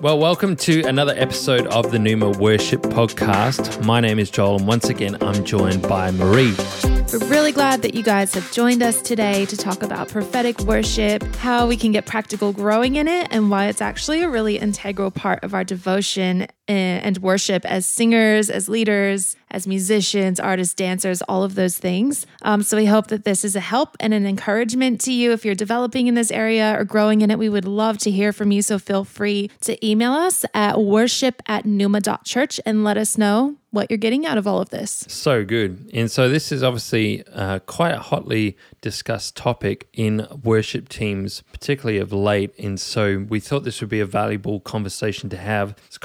Well, welcome to another episode of the Numa Worship Podcast. My name is Joel, and once again, I'm joined by Marie. We're really glad that you guys have joined us today to talk about prophetic worship, how we can get practical growing in it, and why it's actually a really integral part of our devotion and worship as singers, as leaders, as musicians, artists, dancers, all of those things. Um, so we hope that this is a help and an encouragement to you if you're developing in this area or growing in it. We would love to hear from you. So feel free to email us at worship at numa.church and let us know what you're getting out of all of this. So good. And so, this is obviously uh, quite a hotly discussed topic in worship teams, particularly of late. And so, we thought this would be a valuable conversation to have. It's a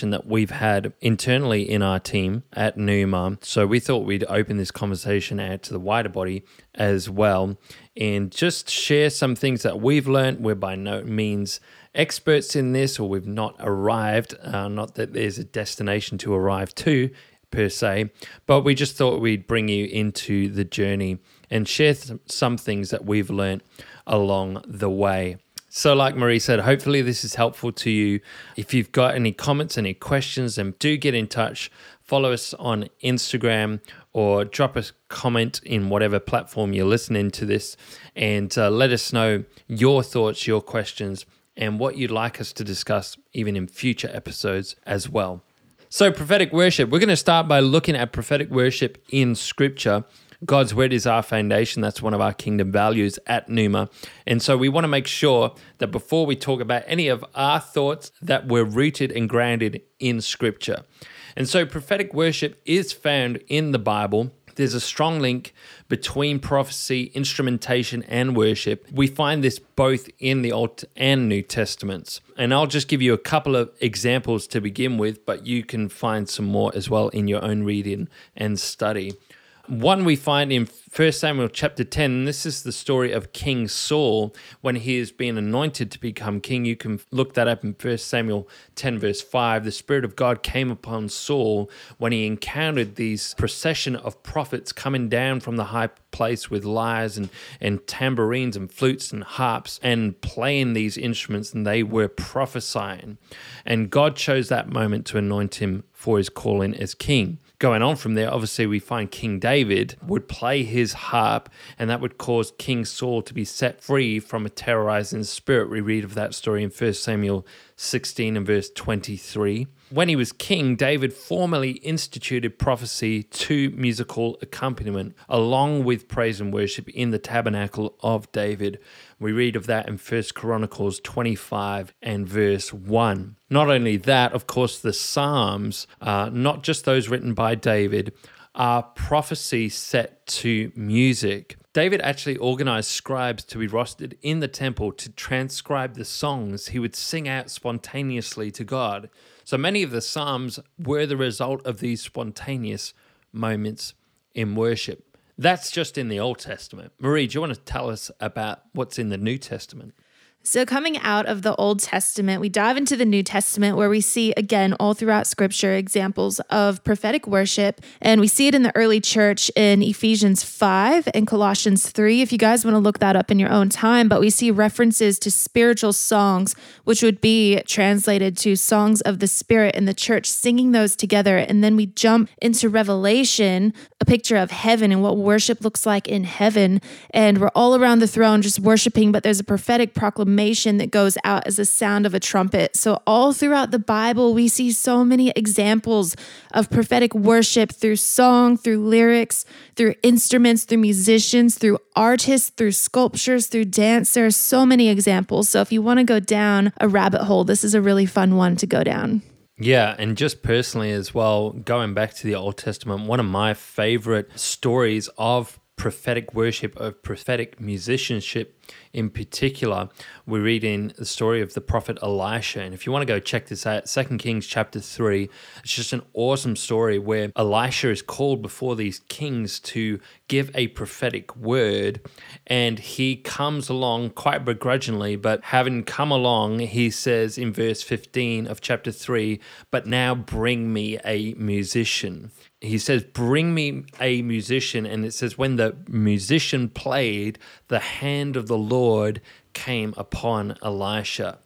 conversation that we've had internally in our team at Numa. So, we thought we'd open this conversation out to the wider body as well and just share some things that we've learned. We're by no means experts in this or we've not arrived, uh, not that there's a destination to arrive to per se, but we just thought we'd bring you into the journey and share th- some things that we've learned along the way. So, like Marie said, hopefully this is helpful to you. If you've got any comments, any questions, then do get in touch. Follow us on Instagram or drop a comment in whatever platform you're listening to this and uh, let us know your thoughts, your questions, and what you'd like us to discuss even in future episodes as well. So, prophetic worship, we're going to start by looking at prophetic worship in Scripture. God's word is our foundation. That's one of our kingdom values at Numa. And so we want to make sure that before we talk about any of our thoughts that we're rooted and grounded in scripture. And so prophetic worship is found in the Bible there's a strong link between prophecy, instrumentation, and worship. We find this both in the Old and New Testaments. And I'll just give you a couple of examples to begin with, but you can find some more as well in your own reading and study. One we find in 1 Samuel chapter 10, this is the story of King Saul when he has been anointed to become king. You can look that up in 1 Samuel 10, verse 5. The Spirit of God came upon Saul when he encountered these procession of prophets coming down from the high place with lyres and, and tambourines and flutes and harps and playing these instruments, and they were prophesying. And God chose that moment to anoint him for his calling as king going on from there, obviously, we find King David would play his harp, and that would cause King Saul to be set free from a terrorizing spirit. We read of that story in 1 Samuel 16 and verse 23. When he was king, David formally instituted prophecy to musical accompaniment along with praise and worship in the tabernacle of David. We read of that in 1 Chronicles 25 and verse 1. Not only that, of course, the Psalms, uh, not just those written by David, are prophecy set to music. David actually organized scribes to be rostered in the temple to transcribe the songs he would sing out spontaneously to God. So many of the Psalms were the result of these spontaneous moments in worship. That's just in the Old Testament. Marie, do you want to tell us about what's in the New Testament? So, coming out of the Old Testament, we dive into the New Testament where we see again all throughout Scripture examples of prophetic worship. And we see it in the early church in Ephesians 5 and Colossians 3, if you guys want to look that up in your own time. But we see references to spiritual songs, which would be translated to songs of the Spirit in the church, singing those together. And then we jump into Revelation, a picture of heaven and what worship looks like in heaven. And we're all around the throne just worshiping, but there's a prophetic proclamation proclamation that goes out as the sound of a trumpet. So, all throughout the Bible, we see so many examples of prophetic worship through song, through lyrics, through instruments, through musicians, through artists, through sculptures, through dance. There are so many examples. So, if you want to go down a rabbit hole, this is a really fun one to go down. Yeah, and just personally as well, going back to the Old Testament, one of my favorite stories of prophetic worship, of prophetic musicianship in particular, we read in the story of the prophet Elisha. And if you want to go check this out, Second Kings chapter 3, it's just an awesome story where Elisha is called before these kings to give a prophetic word. And he comes along quite begrudgingly, but having come along, he says in verse 15 of chapter 3, But now bring me a musician he says, Bring me a musician. And it says, When the musician played, the hand of the Lord came upon Elisha.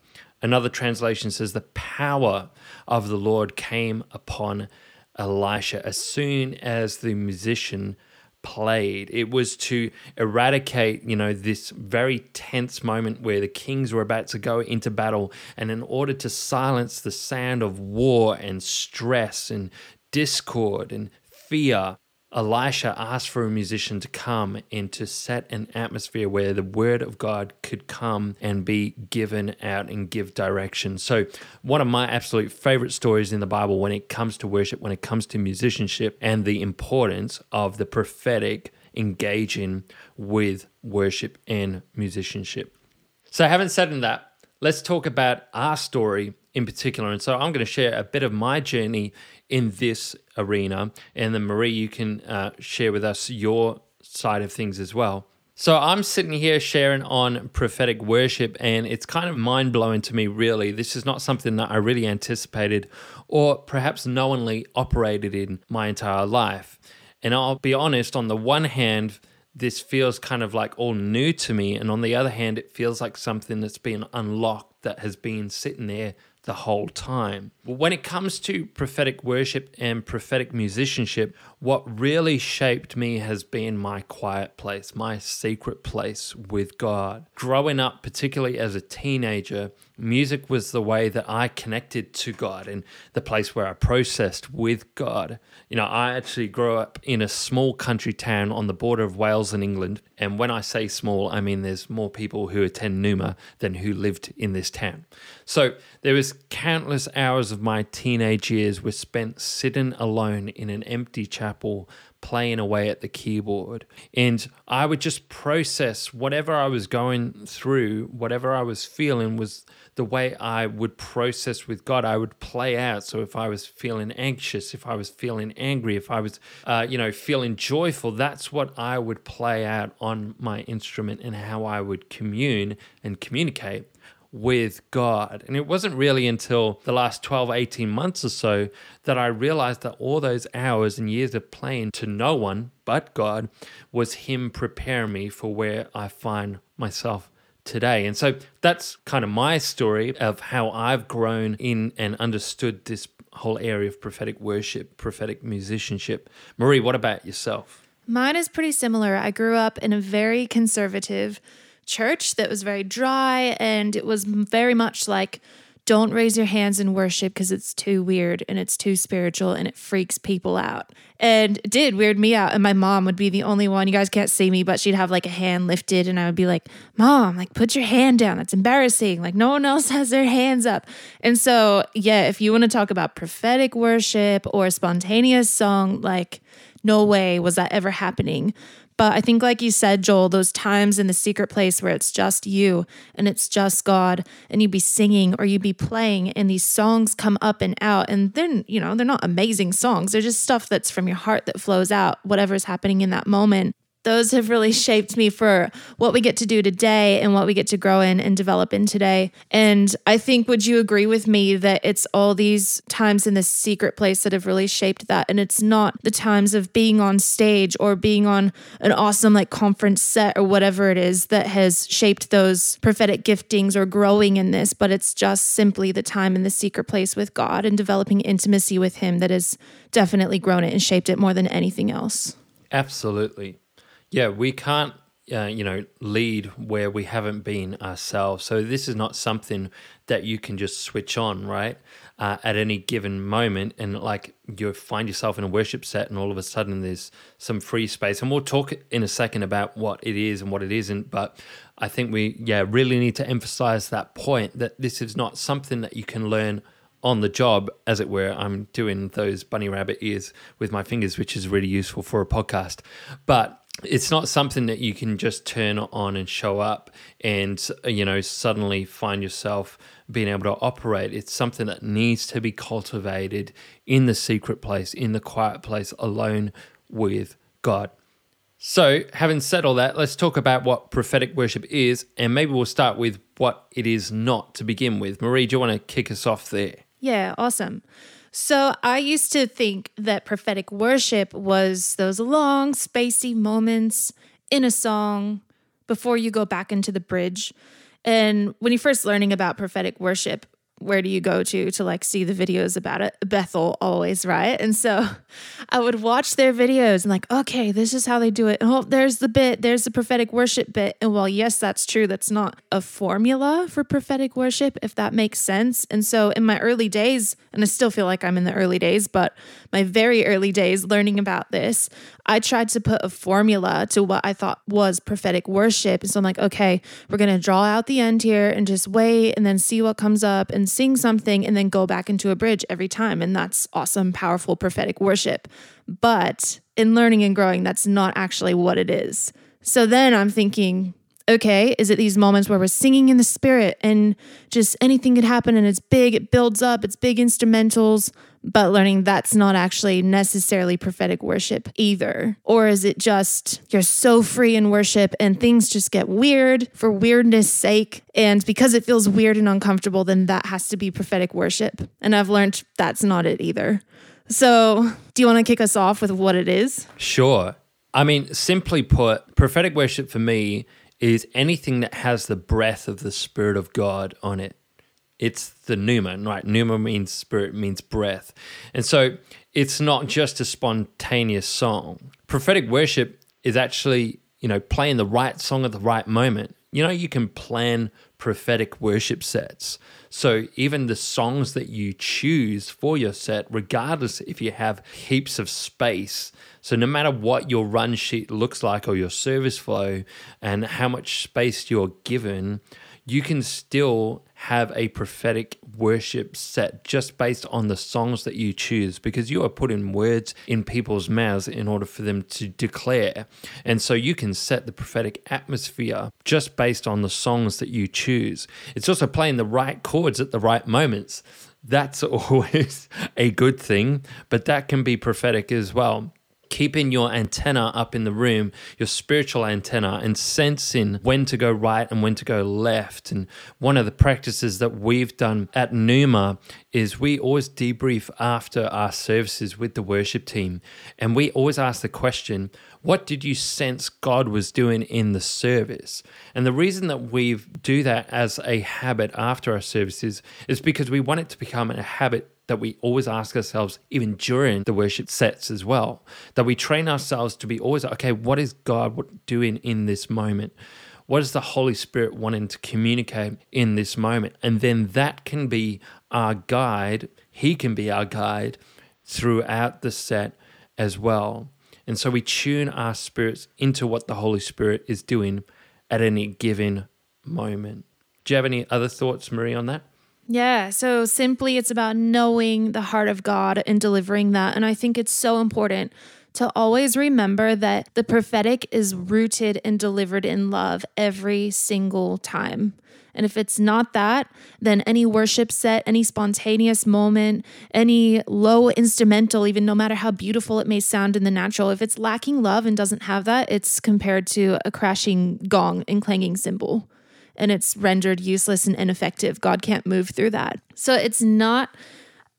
Another translation says, The power of the Lord came upon Elisha as soon as the musician played. It was to eradicate, you know, this very tense moment where the kings were about to go into battle. And in order to silence the sound of war and stress and discord and fear, Elisha asked for a musician to come and to set an atmosphere where the word of God could come and be given out and give direction. So, one of my absolute favorite stories in the Bible when it comes to worship, when it comes to musicianship, and the importance of the prophetic engaging with worship and musicianship. So, having said that, let's talk about our story in particular. And so I'm going to share a bit of my journey in this arena. And then, Marie, you can uh, share with us your side of things as well. So I'm sitting here sharing on prophetic worship, and it's kind of mind blowing to me, really. This is not something that I really anticipated or perhaps knowingly operated in my entire life. And I'll be honest, on the one hand, this feels kind of like all new to me. And on the other hand, it feels like something that's been unlocked that has been sitting there the whole time. When it comes to prophetic worship and prophetic musicianship, what really shaped me has been my quiet place, my secret place with God. Growing up, particularly as a teenager, music was the way that I connected to God and the place where I processed with God. You know, I actually grew up in a small country town on the border of Wales and England. And when I say small, I mean there's more people who attend Numa than who lived in this town. So there was countless hours of my teenage years were spent sitting alone in an empty chapel playing away at the keyboard. And I would just process whatever I was going through, whatever I was feeling was the way I would process with God. I would play out. So if I was feeling anxious, if I was feeling angry, if I was, uh, you know, feeling joyful, that's what I would play out on my instrument and how I would commune and communicate with God. And it wasn't really until the last 12, 18 months or so that I realized that all those hours and years of playing to no one but God was Him preparing me for where I find myself today. And so that's kind of my story of how I've grown in and understood this whole area of prophetic worship, prophetic musicianship. Marie, what about yourself? Mine is pretty similar. I grew up in a very conservative, church that was very dry and it was very much like don't raise your hands in worship because it's too weird and it's too spiritual and it freaks people out. And it did weird me out. And my mom would be the only one. You guys can't see me, but she'd have like a hand lifted and I would be like, Mom, like put your hand down. That's embarrassing. Like no one else has their hands up. And so, yeah, if you want to talk about prophetic worship or spontaneous song, like no way was that ever happening. But I think, like you said, Joel, those times in the secret place where it's just you and it's just God, and you'd be singing or you'd be playing, and these songs come up and out. And then, you know, they're not amazing songs, they're just stuff that's from your heart that flows out, whatever's happening in that moment those have really shaped me for what we get to do today and what we get to grow in and develop in today. And I think, would you agree with me that it's all these times in this secret place that have really shaped that? And it's not the times of being on stage or being on an awesome like conference set or whatever it is that has shaped those prophetic giftings or growing in this, but it's just simply the time in the secret place with God and developing intimacy with Him that has definitely grown it and shaped it more than anything else. Absolutely. Yeah, we can't, uh, you know, lead where we haven't been ourselves. So this is not something that you can just switch on, right? Uh, at any given moment, and like you find yourself in a worship set, and all of a sudden there's some free space. And we'll talk in a second about what it is and what it isn't. But I think we, yeah, really need to emphasize that point that this is not something that you can learn on the job, as it were. I'm doing those bunny rabbit ears with my fingers, which is really useful for a podcast. But it's not something that you can just turn on and show up and you know suddenly find yourself being able to operate. It's something that needs to be cultivated in the secret place in the quiet place alone with god. So having said all that let's talk about what prophetic worship is and maybe we'll start with what it is not to begin with. Marie do you want to kick us off there? Yeah awesome so I used to think that prophetic worship was those long, spacey moments in a song before you go back into the bridge. And when you're first learning about prophetic worship, where do you go to to like see the videos about it? Bethel always, right? And so I would watch their videos and like, okay, this is how they do it. Oh, there's the bit, there's the prophetic worship bit. And while yes, that's true, that's not a formula for prophetic worship, if that makes sense. And so in my early days, and I still feel like I'm in the early days, but my very early days learning about this, I tried to put a formula to what I thought was prophetic worship. And so I'm like, okay, we're to draw out the end here and just wait and then see what comes up and sing something and then go back into a bridge every time. And that's awesome, powerful prophetic worship. But in learning and growing, that's not actually what it is. So then I'm thinking, okay, is it these moments where we're singing in the spirit and just anything could happen and it's big, it builds up, it's big instrumentals, but learning that's not actually necessarily prophetic worship either? Or is it just you're so free in worship and things just get weird for weirdness sake? And because it feels weird and uncomfortable, then that has to be prophetic worship. And I've learned that's not it either. So, do you want to kick us off with what it is? Sure. I mean, simply put, prophetic worship for me is anything that has the breath of the Spirit of God on it. It's the pneuma, right? Pneuma means spirit, means breath. And so it's not just a spontaneous song. Prophetic worship is actually, you know, playing the right song at the right moment. You know, you can plan prophetic worship sets. So even the songs that you choose for your set, regardless if you have heaps of space, so no matter what your run sheet looks like or your service flow and how much space you're given, you can still have a prophetic worship set just based on the songs that you choose because you are putting words in people's mouths in order for them to declare. And so you can set the prophetic atmosphere just based on the songs that you choose. It's also playing the right chords at the right moments. That's always a good thing, but that can be prophetic as well keeping your antenna up in the room, your spiritual antenna, and sensing when to go right and when to go left. And one of the practices that we've done at Numa is we always debrief after our services with the worship team. And we always ask the question, what did you sense God was doing in the service? And the reason that we do that as a habit after our services is because we want it to become a habit that we always ask ourselves, even during the worship sets as well, that we train ourselves to be always, okay, what is God doing in this moment? What is the Holy Spirit wanting to communicate in this moment? And then that can be our guide. He can be our guide throughout the set as well. And so we tune our spirits into what the Holy Spirit is doing at any given moment. Do you have any other thoughts, Marie, on that? Yeah. So simply, it's about knowing the heart of God and delivering that. And I think it's so important to always remember that the prophetic is rooted and delivered in love every single time. And if it's not that, then any worship set, any spontaneous moment, any low instrumental, even no matter how beautiful it may sound in the natural, if it's lacking love and doesn't have that, it's compared to a crashing gong and clanging cymbal and it's rendered useless and ineffective. God can't move through that. So it's not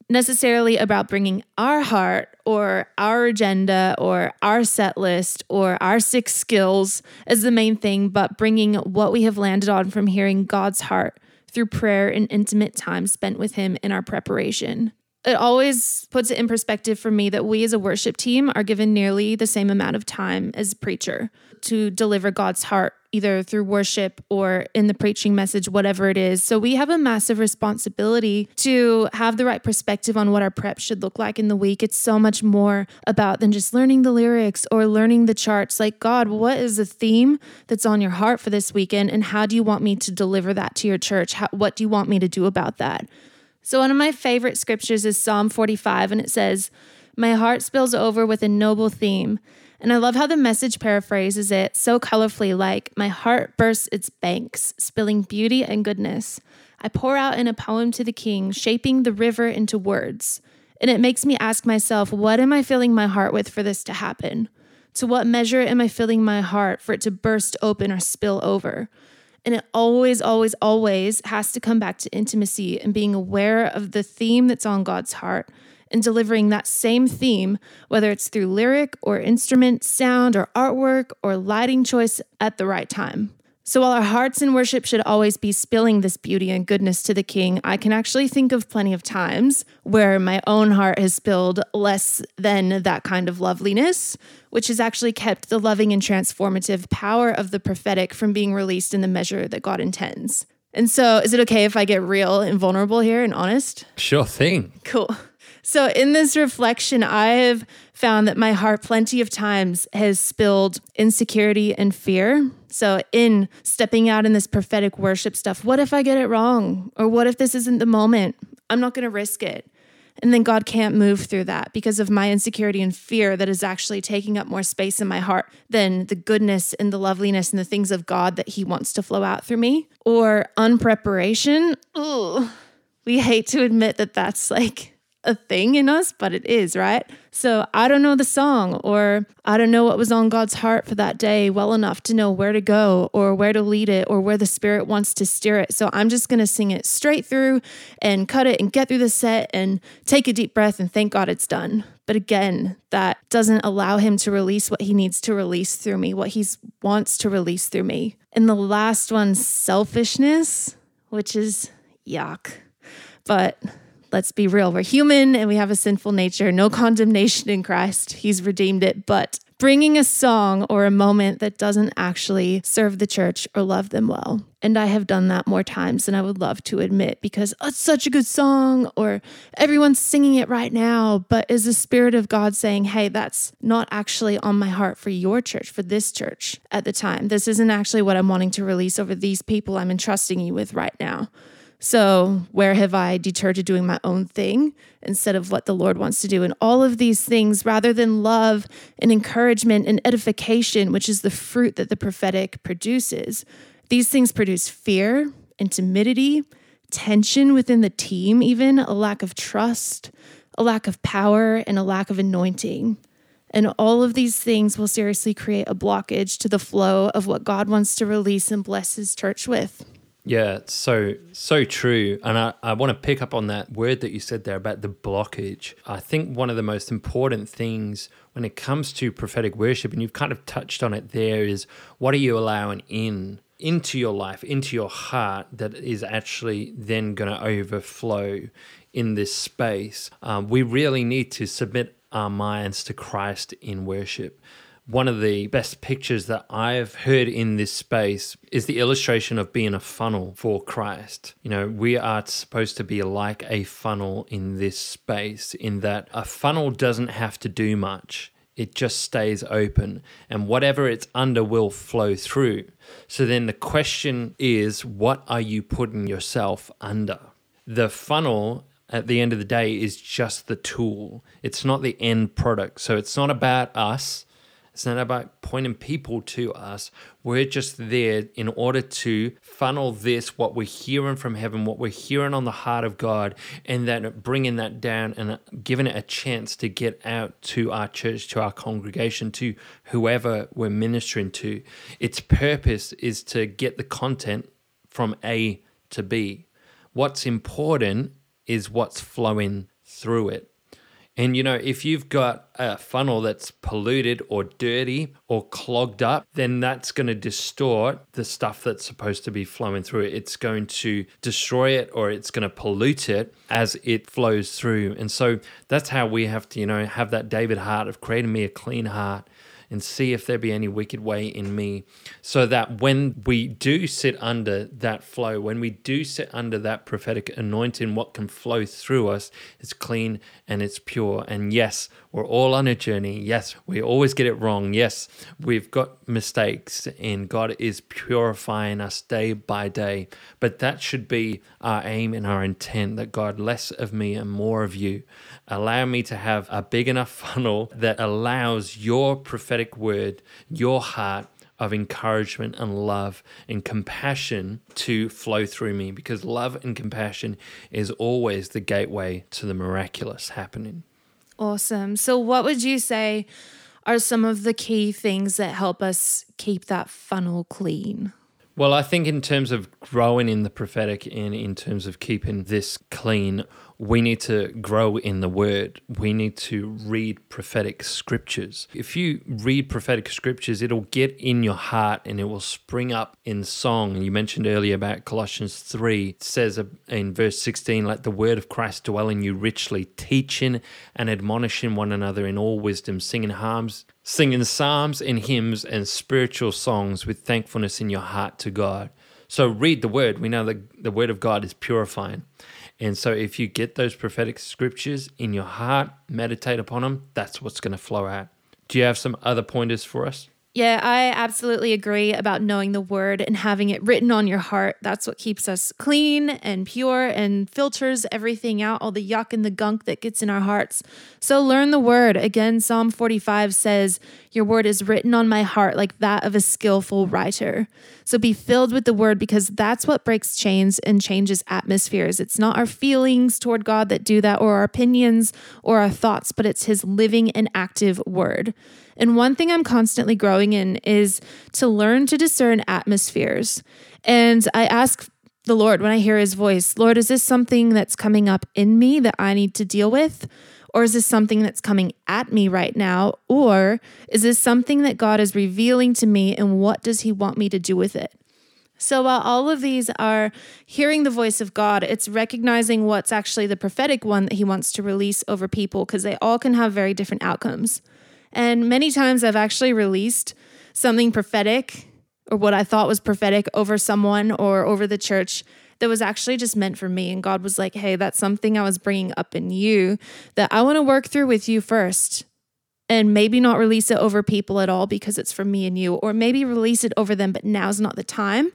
necessarily about bringing our heart or our agenda or our set list or our six skills as the main thing, but bringing what we have landed on from hearing God's heart through prayer and intimate time spent with Him in our preparation. It always puts it in perspective for me that we as a worship team are given nearly the same amount of time as preacher to deliver God's heart either through worship or in the preaching message, whatever it is. So we have a massive responsibility to have the right perspective on what our prep should look like in the week. It's so much more about than just learning the lyrics or learning the charts. Like, God, what is the theme that's on your heart for this weekend? And how do you want me to deliver that to your church? How, what do you want me to do about that? So, one of my favorite scriptures is Psalm 45, and it says, My heart spills over with a noble theme. And I love how the message paraphrases it so colorfully like, My heart bursts its banks, spilling beauty and goodness. I pour out in a poem to the king, shaping the river into words. And it makes me ask myself, what am I filling my heart with for this to happen? To what measure am I filling my heart for it to burst open or spill over? And it always, always, always has to come back to intimacy and being aware of the theme that's on God's heart and delivering that same theme, whether it's through lyric or instrument, sound or artwork or lighting choice at the right time. So while our hearts in worship should always be spilling this beauty and goodness to the King, I can actually think of plenty of times where my own heart has spilled less than that kind of loveliness, which has actually kept the loving and transformative power of the prophetic from being released in the measure that God intends. And so, is it okay if I get real and vulnerable here and honest? Sure thing. Cool. So, in this reflection, I have found that my heart plenty of times has spilled insecurity and fear. So, in stepping out in this prophetic worship stuff, what if I get it wrong? Or what if this isn't the moment? I'm not going to risk it. And then God can't move through that because of my insecurity and fear that is actually taking up more space in my heart than the goodness and the loveliness and the things of God that He wants to flow out through me. Or unpreparation. Ooh, we hate to admit that that's like a thing in us, but it is, right? So I don't know the song, or I don't know what was on God's heart for that day well enough to know where to go, or where to lead it, or where the Spirit wants to steer it. So I'm just going to sing it straight through and cut it and get through the set and take a deep breath and thank God it's done. But again, that doesn't allow him to release what he needs to release through me, what he wants to release through me. And the last one, selfishness, which is yuck. But let's be real, we're human and we have a sinful nature. No condemnation in Christ. He's redeemed it. But bringing a song or a moment that doesn't actually serve the church or love them well. And I have done that more times than I would love to admit because oh, it's such a good song or everyone's singing it right now. But is the Spirit of God saying, hey, that's not actually on my heart for your church, for this church at the time? This isn't actually what I'm wanting to release over these people I'm entrusting you with right now. So, where have I deterred to doing my own thing instead of what the Lord wants to do? And all of these things, rather than love and encouragement and edification, which is the fruit that the prophetic produces, these things produce fear and timidity, tension within the team, even a lack of trust, a lack of power, and a lack of anointing. And all of these things will seriously create a blockage to the flow of what God wants to release and bless his church with. Yeah, so so true. And I, I want to pick up on that word that you said there about the blockage. I think one of the most important things when it comes to prophetic worship, and you've kind of touched on it there, is what are you allowing in into your life, into your heart that is actually then going to overflow in this space. Um, we really need to submit our minds to Christ in worship one of the best pictures that I've heard in this space is the illustration of being a funnel for Christ. You know, we are supposed to be like a funnel in this space, in that a funnel doesn't have to do much. It just stays open, and whatever it's under will flow through. So then the question is, what are you putting yourself under? The funnel at the end of the day is just the tool. It's not the end product. So it's not about us it's not about pointing people to us. We're just there in order to funnel this, what we're hearing from heaven, what we're hearing on the heart of God, and then bringing that down and giving it a chance to get out to our church, to our congregation, to whoever we're ministering to. Its purpose is to get the content from A to B. What's important is what's flowing through it. And you know, if you've got a funnel that's polluted or dirty or clogged up, then that's going to distort the stuff that's supposed to be flowing through it. It's going to destroy it or it's going to pollute it as it flows through. And so that's how we have to, you know, have that David heart of creating me a clean heart and see if there be any wicked way in me. So that when we do sit under that flow, when we do sit under that prophetic anointing, what can flow through us is clean and it's pure. And yes, we're all on a journey. Yes, we always get it wrong. Yes, we've got mistakes, and God is purifying us day by day. But that should be our aim and our intent that God, less of me and more of you. Allow me to have a big enough funnel that allows your prophetic word, your heart, of encouragement and love and compassion to flow through me because love and compassion is always the gateway to the miraculous happening. Awesome. So, what would you say are some of the key things that help us keep that funnel clean? Well, I think in terms of growing in the prophetic and in terms of keeping this clean, we need to grow in the word. We need to read prophetic scriptures. If you read prophetic scriptures, it'll get in your heart and it will spring up in song. You mentioned earlier about Colossians 3. It says in verse 16, let the word of Christ dwell in you richly, teaching and admonishing one another in all wisdom, singing hymns, singing psalms and hymns and spiritual songs with thankfulness in your heart to God. So read the word. We know that the word of God is purifying. And so if you get those prophetic scriptures in your heart, meditate upon them, that's what's going to flow out. Do you have some other pointers for us? Yeah, I absolutely agree about knowing the word and having it written on your heart. That's what keeps us clean and pure and filters everything out, all the yuck and the gunk that gets in our hearts. So learn the word. Again, Psalm 45 says, Your word is written on my heart like that of a skillful writer. So be filled with the word because that's what breaks chains and changes atmospheres. It's not our feelings toward God that do that or our opinions or our thoughts, but it's his living and active word. And one thing I'm constantly growing in is to learn to discern atmospheres. And I ask the Lord when I hear his voice, Lord, is this something that's coming up in me that I need to deal with? Or is this something that's coming at me right now? Or is this something that God is revealing to me and what does he want me to do with it? So, while all of these are hearing the voice of God, it's recognizing what's actually the prophetic one that He wants to release over people because they all can have very different outcomes. And many times I've actually released something prophetic or what I thought was prophetic over someone or over the church that was actually just meant for me. And God was like, hey, that's something I was bringing up in you that I want to work through with you first. And maybe not release it over people at all because it's for me and you, or maybe release it over them, but now's not the time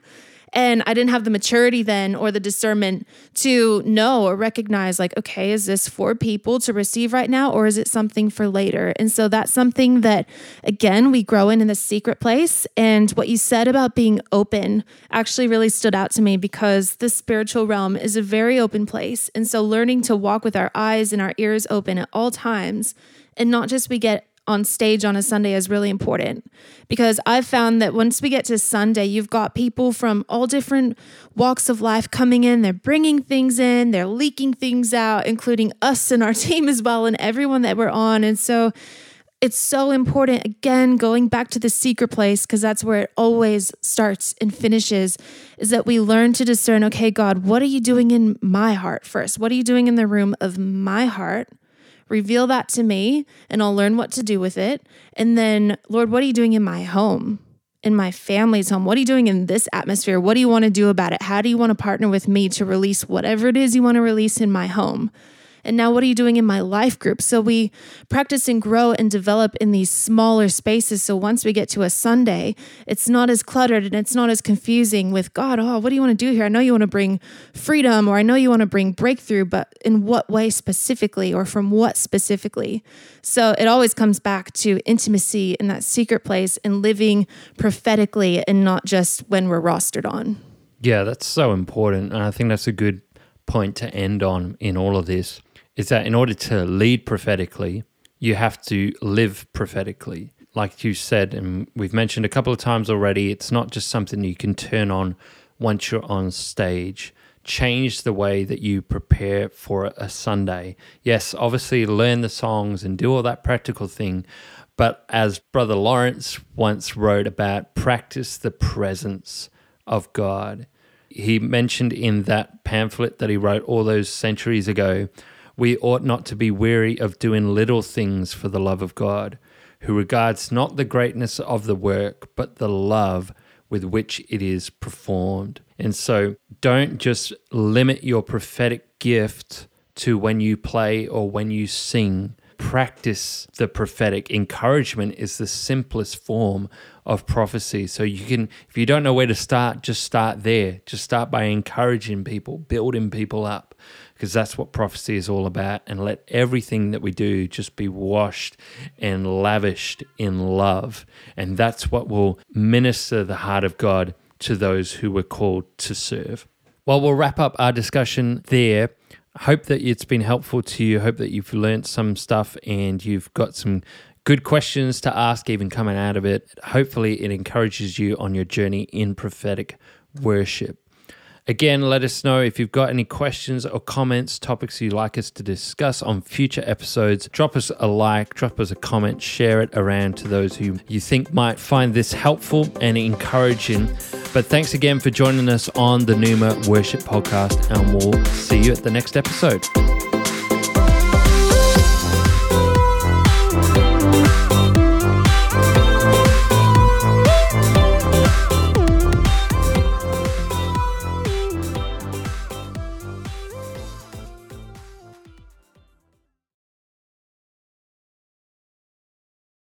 and I didn't have the maturity then or the discernment to know or recognize, like, okay, is this for people to receive right now or is it something for later? And so that's something that, again, we grow in in the secret place. And what you said about being open actually really stood out to me because the spiritual realm is a very open place. And so learning to walk with our eyes and our ears open at all times and not just we get on stage on a Sunday is really important because I've found that once we get to Sunday, you've got people from all different walks of life coming in. They're bringing things in, they're leaking things out, including us and our team as well, and everyone that we're on. And so it's so important, again, going back to the secret place, because that's where it always starts and finishes, is that we learn to discern okay, God, what are you doing in my heart first? What are you doing in the room of my heart? Reveal that to me, and I'll learn what to do with it. And then, Lord, what are you doing in my home? in my family's home? What are you doing in this atmosphere? What do you want to do about it? How do you want to partner with me to release whatever it is you want to release in my home? And now, what are you doing in my life group? So, we practice and grow and develop in these smaller spaces. So, once we get to a Sunday, it's not as cluttered and it's not as confusing with God, oh, what do you want to do here? I know you want to bring freedom or I know you want to bring breakthrough, but in what way specifically or from what specifically? So, it always comes back to intimacy in that secret place and living prophetically and not just when we're rostered on. Yeah, that's so important. And I think that's a good point to end on in all of this is that in order to lead prophetically, you have to live prophetically. Like you said, and we've mentioned a couple of times already, it's not just something you can turn on once you're on stage. Change the way that you prepare for a Sunday. Yes, obviously, learn the songs and do all that practical thing. But as Brother Lawrence once wrote about, practice the presence of God. He mentioned in that pamphlet that he wrote all those centuries ago we ought not to be weary of doing little things for the love of God, who regards not the greatness of the work, but the love with which it is performed. And so don't just limit your prophetic gift to when you play or when you sing. practice the prophetic. Encouragement is the simplest form of prophecy. So you can, if you don't know where to start, just start there. Just start by encouraging people, building people up, because that's what prophecy is all about. And let everything that we do just be washed and lavished in love. And that's what will minister the heart of God to those who were called to serve. Well, we'll wrap up our discussion there. Hope that it's been helpful to you. Hope that you've learned some stuff and you've got some good questions to ask, even coming out of it. Hopefully, it encourages you on your journey in prophetic worship. Again, let us know if you've got any questions or comments, topics you'd like us to discuss on future episodes. Drop us a like, drop us a comment, share it around to those who you think might find this helpful and encouraging. But thanks again for joining us on the Numa Worship Podcast, and we'll see you at the next episode.